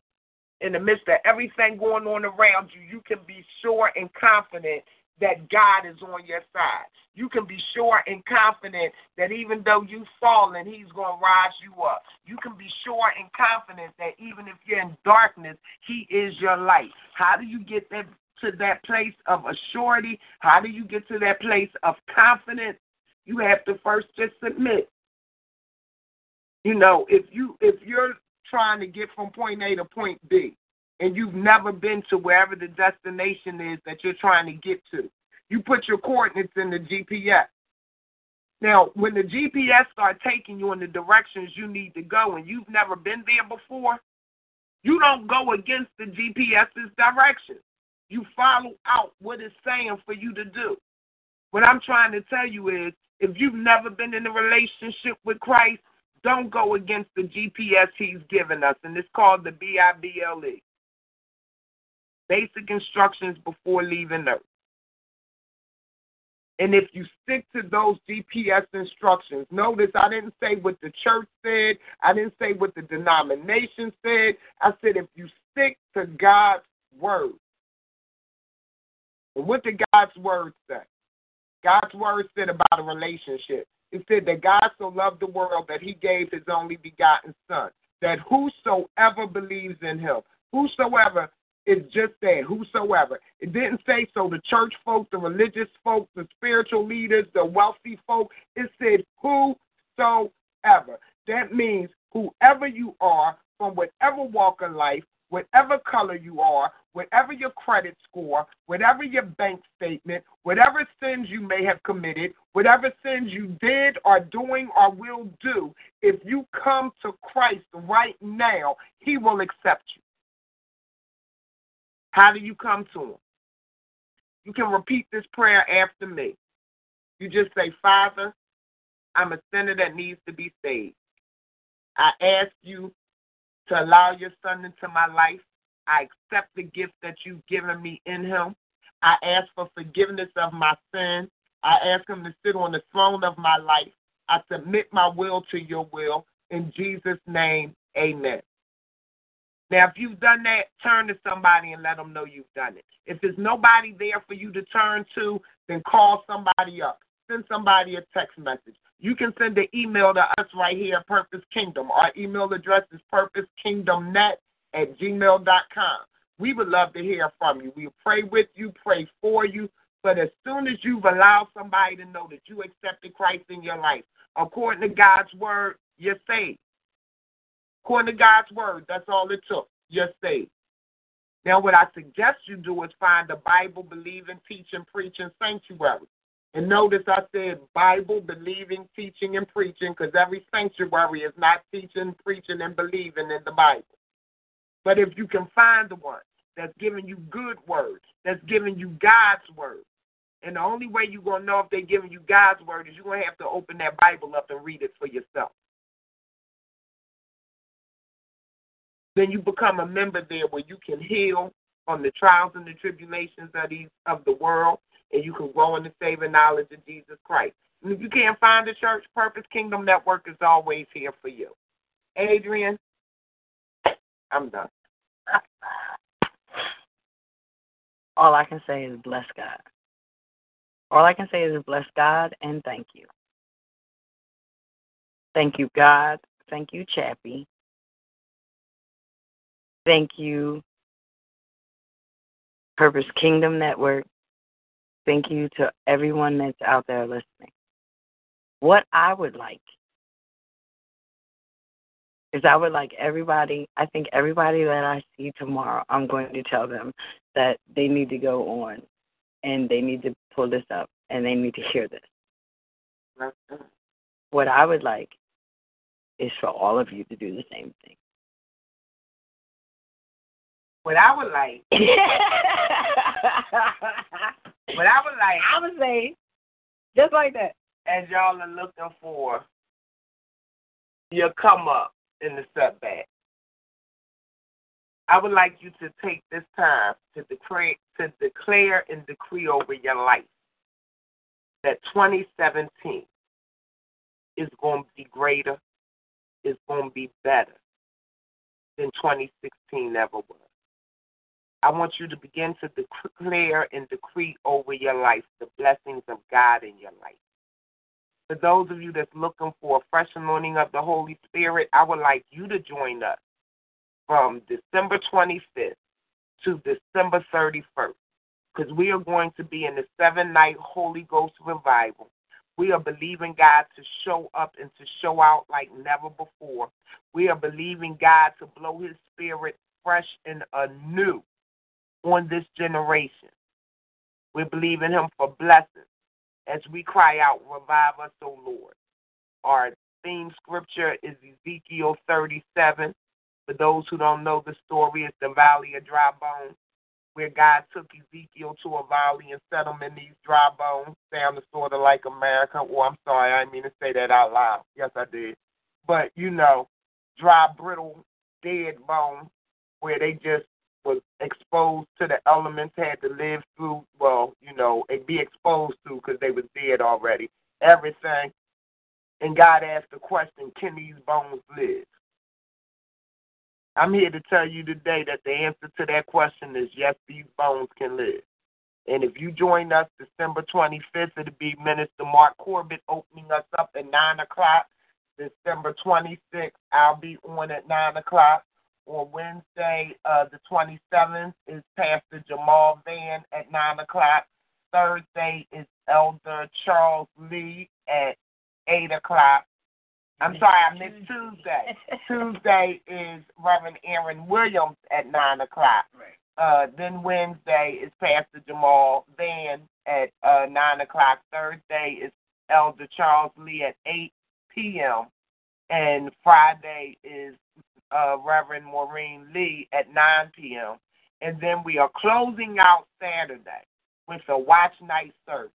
In the midst of everything going on around you, you can be sure and confident that God is on your side. You can be sure and confident that even though you've fallen, He's going to rise you up. You can be sure and confident that even if you're in darkness, He is your light. How do you get that, to that place of assurity? How do you get to that place of confidence? You have to first just submit. You know, if you if you're trying to get from point A to point B, and you've never been to wherever the destination is that you're trying to get to. You put your coordinates in the GPS. Now, when the GPS starts taking you in the directions you need to go and you've never been there before, you don't go against the GPS's directions. You follow out what it's saying for you to do. What I'm trying to tell you is if you've never been in a relationship with Christ, don't go against the GPS he's given us, and it's called the B I B L E basic instructions before leaving Earth. And if you stick to those GPS instructions, notice I didn't say what the church said, I didn't say what the denomination said. I said if you stick to God's word. And what did God's word say? God's word said about a relationship. It said that God so loved the world that he gave his only begotten Son, that whosoever believes in him, whosoever it just said whosoever. It didn't say so the church folk, the religious folk, the spiritual leaders, the wealthy folk. It said whosoever. That means whoever you are from whatever walk of life, whatever color you are, whatever your credit score, whatever your bank statement, whatever sins you may have committed, whatever sins you did or doing or will do, if you come to Christ right now, He will accept you. How do you come to him? You can repeat this prayer after me. You just say, Father, I'm a sinner that needs to be saved. I ask you to allow your son into my life. I accept the gift that you've given me in him. I ask for forgiveness of my sin. I ask Him to sit on the throne of my life. I submit my will to your will. In Jesus' name, amen. Now, if you've done that, turn to somebody and let them know you've done it. If there's nobody there for you to turn to, then call somebody up. Send somebody a text message. You can send an email to us right here at Purpose Kingdom. Our email address is purposekingdomnet at gmail.com. We would love to hear from you. We pray with you, pray for you. But as soon as you've allowed somebody to know that you accepted Christ in your life, according to God's word, you're saved. According to God's word, that's all it took. You're saved. Now, what I suggest you do is find a Bible believing, teaching, preaching sanctuary. And notice I said Bible believing, teaching, and preaching because every sanctuary is not teaching, preaching, and believing in the Bible. But if you can find the one that's giving you good words, that's giving you God's word, and the only way you're going to know if they're giving you God's word is you're going to have to open that Bible up and read it for yourself. Then you become a member there where you can heal from the trials and the tribulations of these of the world, and you can grow in the saving knowledge of Jesus Christ. And if you can't find a church, Purpose Kingdom Network is always here for you. Adrian, I'm done. All I can say is bless God. All I can say is bless God and thank you. Thank you, God. Thank you, Chappie. Thank you, Purpose Kingdom Network. Thank you to everyone that's out there listening. What I would like is I would like everybody, I think everybody that I see tomorrow, I'm going to tell them that they need to go on and they need to pull this up and they need to hear this. What I would like is for all of you to do the same thing. What I would like, what I would like, I would say, just like that. as y'all are looking for your come up in the setback, I would like you to take this time to declare, to declare and decree over your life that 2017 is going to be greater, is going to be better than 2016 ever was. I want you to begin to declare and decree over your life the blessings of God in your life. For those of you that's looking for a fresh anointing of the Holy Spirit, I would like you to join us from December 25th to December 31st because we are going to be in the seven night Holy Ghost revival. We are believing God to show up and to show out like never before. We are believing God to blow his spirit fresh and anew on this generation. We believe in him for blessings as we cry out, Revive us, O Lord. Our theme scripture is Ezekiel 37. For those who don't know the story, it's the Valley of Dry Bones, where God took Ezekiel to a valley and set him in these dry bones, sounding sort of like America. Oh, I'm sorry, I didn't mean to say that out loud. Yes, I did. But, you know, dry, brittle, dead bones where they just was exposed to the elements, had to live through, well, you know, and be exposed to because they was dead already. Everything. And God asked the question, can these bones live? I'm here to tell you today that the answer to that question is yes, these bones can live. And if you join us December 25th, it'll be Minister Mark Corbett opening us up at 9 o'clock. December 26th, I'll be on at 9 o'clock. On Wednesday, uh, the 27th, is Pastor Jamal Van at 9 o'clock. Thursday is Elder Charles Lee at 8 o'clock. I'm sorry, I missed Tuesday. Tuesday is Reverend Aaron Williams at 9 o'clock. Uh, then Wednesday is Pastor Jamal Van at uh, 9 o'clock. Thursday is Elder Charles Lee at 8 p.m. And Friday is uh, Reverend Maureen Lee at 9 p.m. And then we are closing out Saturday with a watch night service.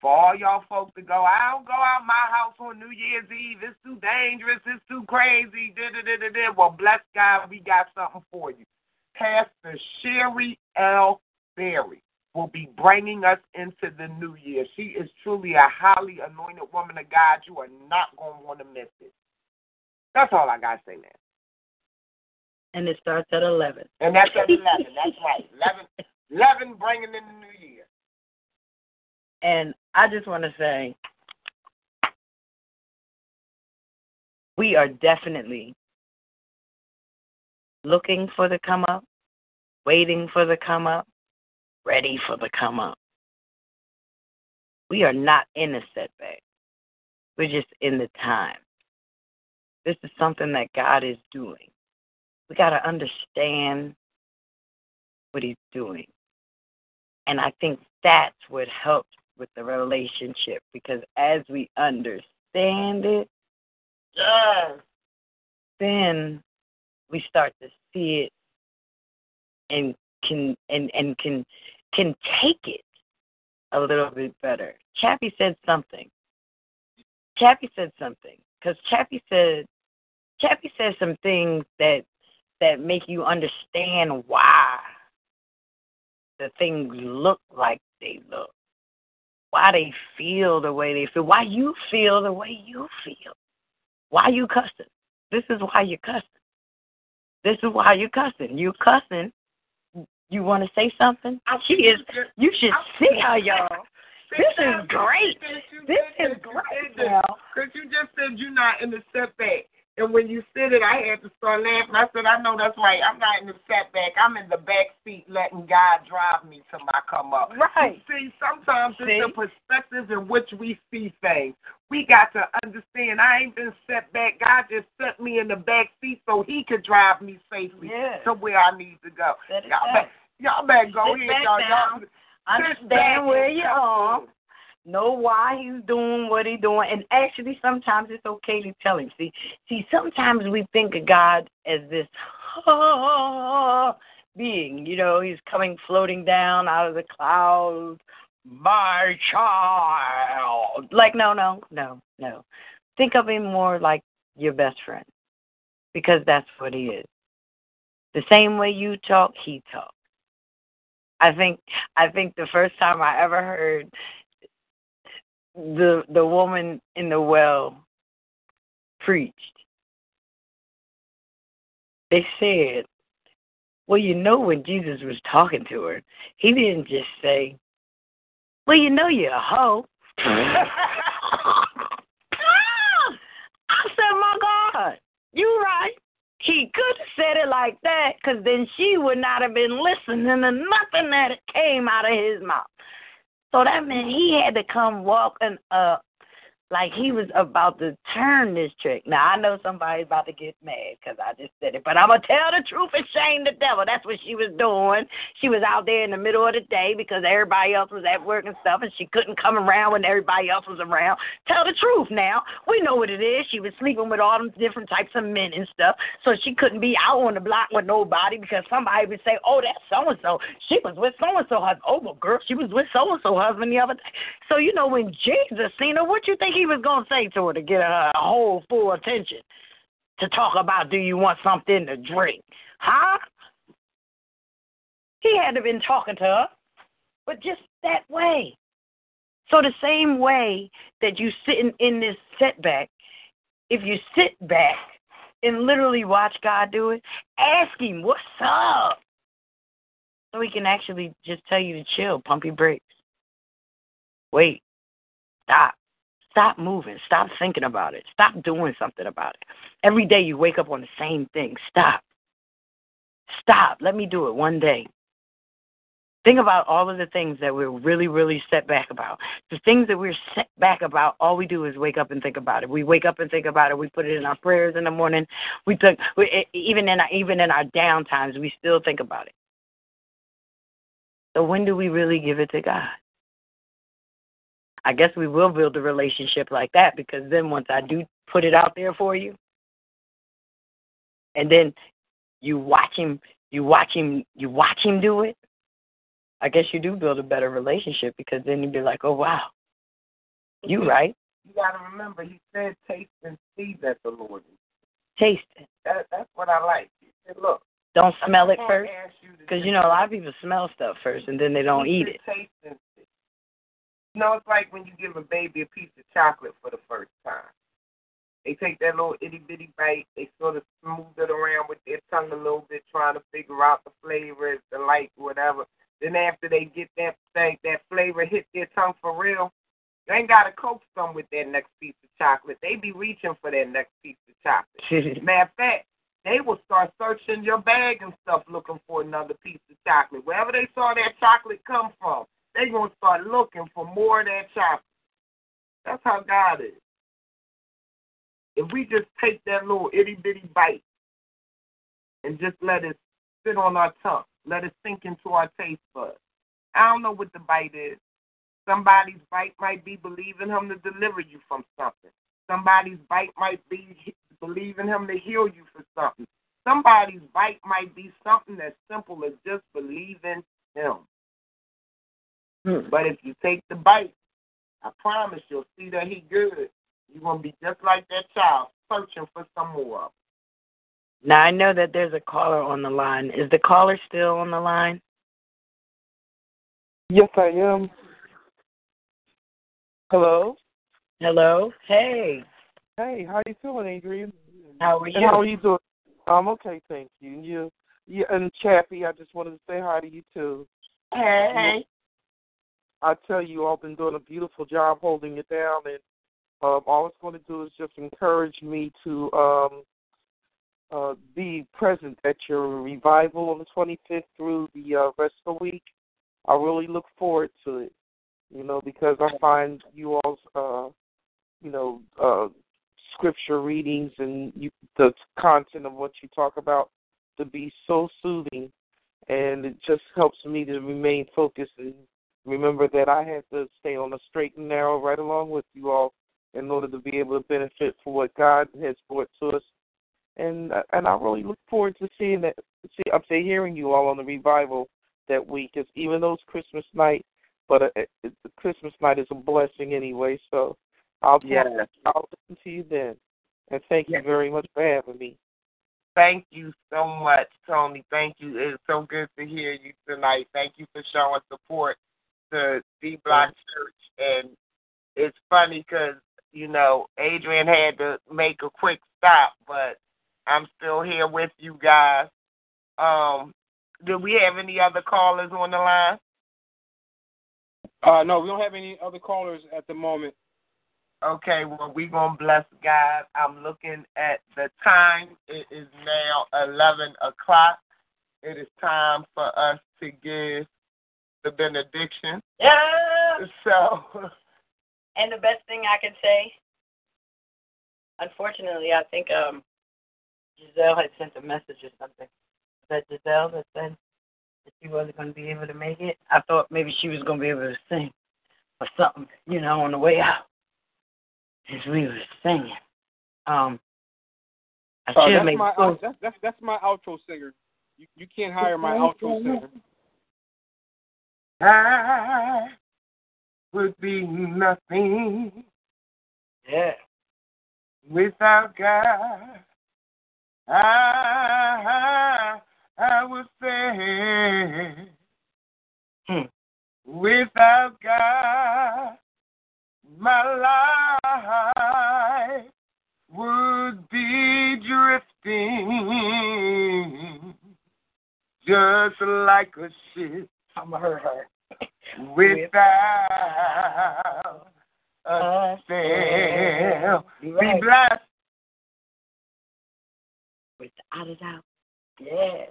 For all y'all folks to go, I don't go out my house on New Year's Eve. It's too dangerous. It's too crazy. Da, da, da, da, da. Well, bless God, we got something for you. Pastor Sherry L. Berry will be bringing us into the new year. She is truly a highly anointed woman of God. You are not going to want to miss it. That's all I got to say now. And it starts at 11. And that's at 11. That's right. 11, 11 bringing in the new year. And I just want to say, we are definitely looking for the come up, waiting for the come up, ready for the come up. We are not in a setback. We're just in the time. This is something that God is doing. We got to understand what He's doing. And I think that's what helps with the relationship because as we understand it, Yes. then we start to see it and can and and can can take it a little bit better. Chappie said something. Chappie said something because Chappie said Chappie said some things that that make you understand why the things look like they look, why they feel the way they feel, why you feel the way you feel, why you cussing. This is why you're cussing. This is why you're cussing. You cussing. You want to say something? She is. You should see her, y'all. This is great. This is great. Because you just said you're not in the setback. And when you said it, I had to start laughing. I said, I know that's right. I'm not in the setback. I'm in the back seat letting God drive me to my come up. Right. See, sometimes See? it's the perspective in which we see things. We got to understand I ain't been set back. God just set me in the back seat so he could drive me safely Yes. to where I need to go. Y'all better, y'all better go Sit ahead, y'all. y'all sit back Understand where you are. Know why he's doing what he's doing. And actually, sometimes it's okay to tell him. See, see, sometimes we think of God as this being. You know, he's coming floating down out of the clouds. My child. Like, no, no, no, no. Think of him more like your best friend, because that's what he is. The same way you talk, he talks. I think I think the first time I ever heard the the woman in the well preached, they said, Well, you know when Jesus was talking to her, he didn't just say, Well, you know you're a hoe. I said, My God, you right. He could have said it like that, because then she would not have been listening to nothing that came out of his mouth. So that meant he had to come walking up uh, like he was about to turn this trick. Now I know somebody's about to get mad because I just said it, but I'm gonna tell the truth and shame the devil. That's what she was doing. She was out there in the middle of the day because everybody else was at work and stuff, and she couldn't come around when everybody else was around. Tell the truth now. We know what it is. She was sleeping with all them different types of men and stuff, so she couldn't be out on the block with nobody because somebody would say, "Oh, that's so and so. She was with so and so husband. Oh, girl, she was with so and so husband the other day." So you know when Jesus seen her, what you think he was gonna say to her to get her whole full attention? To talk about, do you want something to drink? Huh? He had to been talking to her, but just that way. So the same way that you sitting in this setback, if you sit back and literally watch God do it, ask him, what's up? So he can actually just tell you to chill, pump your brakes. Wait. Stop. Stop moving. Stop thinking about it. Stop doing something about it. Every day you wake up on the same thing. Stop. Stop. Let me do it one day. Think about all of the things that we're really, really set back about. The things that we're set back about, all we do is wake up and think about it. We wake up and think about it. We put it in our prayers in the morning. We we, even in our, even in our down times, we still think about it. So when do we really give it to God? I guess we will build a relationship like that because then once I do put it out there for you, and then you watch him, you watch him, you watch him do it. I guess you do build a better relationship because then you'd be like, oh wow, you right, You got to remember, he said, taste and see that the Lord is. taste it. That, that's what I like. He said, look, Don't smell it first. gonna you because you know a lot of people smell stuff first and then they don't eat it. Taste and. You know, it's like when you give a baby a piece of chocolate for the first time. They take that little itty bitty bite, they sort of smooth it around with their tongue a little bit, trying to figure out the flavor, the like, whatever. Then after they get that thing, that flavor hit their tongue for real, they ain't got to coax them with that next piece of chocolate. They be reaching for that next piece of chocolate. Matter of fact, they will start searching your bag and stuff looking for another piece of chocolate. Wherever they saw that chocolate come from, they going to start looking for more of that chocolate. That's how God is. If we just take that little itty bitty bite and just let it sit on our tongue, let it sink into our taste buds. I don't know what the bite is. Somebody's bite might be believing him to deliver you from something. Somebody's bite might be believing him to heal you for something. Somebody's bite might be something as simple as just believing him. Hmm. But if you take the bite, I promise you'll see that he good. You're gonna be just like that child, searching for some more. Now I know that there's a caller on the line. Is the caller still on the line? Yes, I am. Hello. Hello. Hey. Hey, how you feeling, Adrian? How are you? And how are you doing? I'm okay, thank you. And you, you and Chappie, I just wanted to say hi to you too. Hey. I tell you, all been doing a beautiful job holding it down, and um, all it's going to do is just encourage me to um, uh, be present at your revival on the 25th through the uh, rest of the week. I really look forward to it, you know, because I find you all's, uh, you know, uh, scripture readings and you, the content of what you talk about to be so soothing, and it just helps me to remain focused and remember that I had to stay on the straight and narrow right along with you all in order to be able to benefit for what God has brought to us. And and I really look forward to seeing that. See, I'm saying hearing you all on the revival that week. Cause even though it's Christmas night, but uh, it, Christmas night is a blessing anyway. So I'll Yes. I'll listen to you then. And thank you very much for having me. Thank you so much, Tony. Thank you. It's so good to hear you tonight. Thank you for showing support to D Block Church. And it's funny because, you know, Adrian had to make a quick stop, but I'm still here with you guys. Um, do we have any other callers on the line? Uh, no, we don't have any other callers at the moment. Okay, well, we're going to bless God. I'm looking at the time. It is now 11 o'clock. It is time for us to give the benediction. Yeah. So, And the best thing I can say, unfortunately, I think um Giselle had sent a message or something. That Giselle that said that she wasn't going to be able to make it. I thought maybe she was going to be able to sing or something, you know, on the way out as we were singing. Um, I should that's made my sure- out, that's, that's that's my outro singer. You you can't hire my outro singer. I would be nothing Yeah. without God. I, I would say, Hmm. without God, my life would be drifting just like a ship I'm going to hurt her. without a sail. Be blessed. Without a doubt. Yes.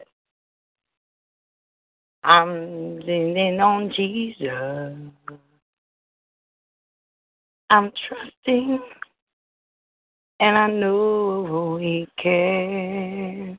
I'm leaning on Jesus. I'm trusting, and I know He cares.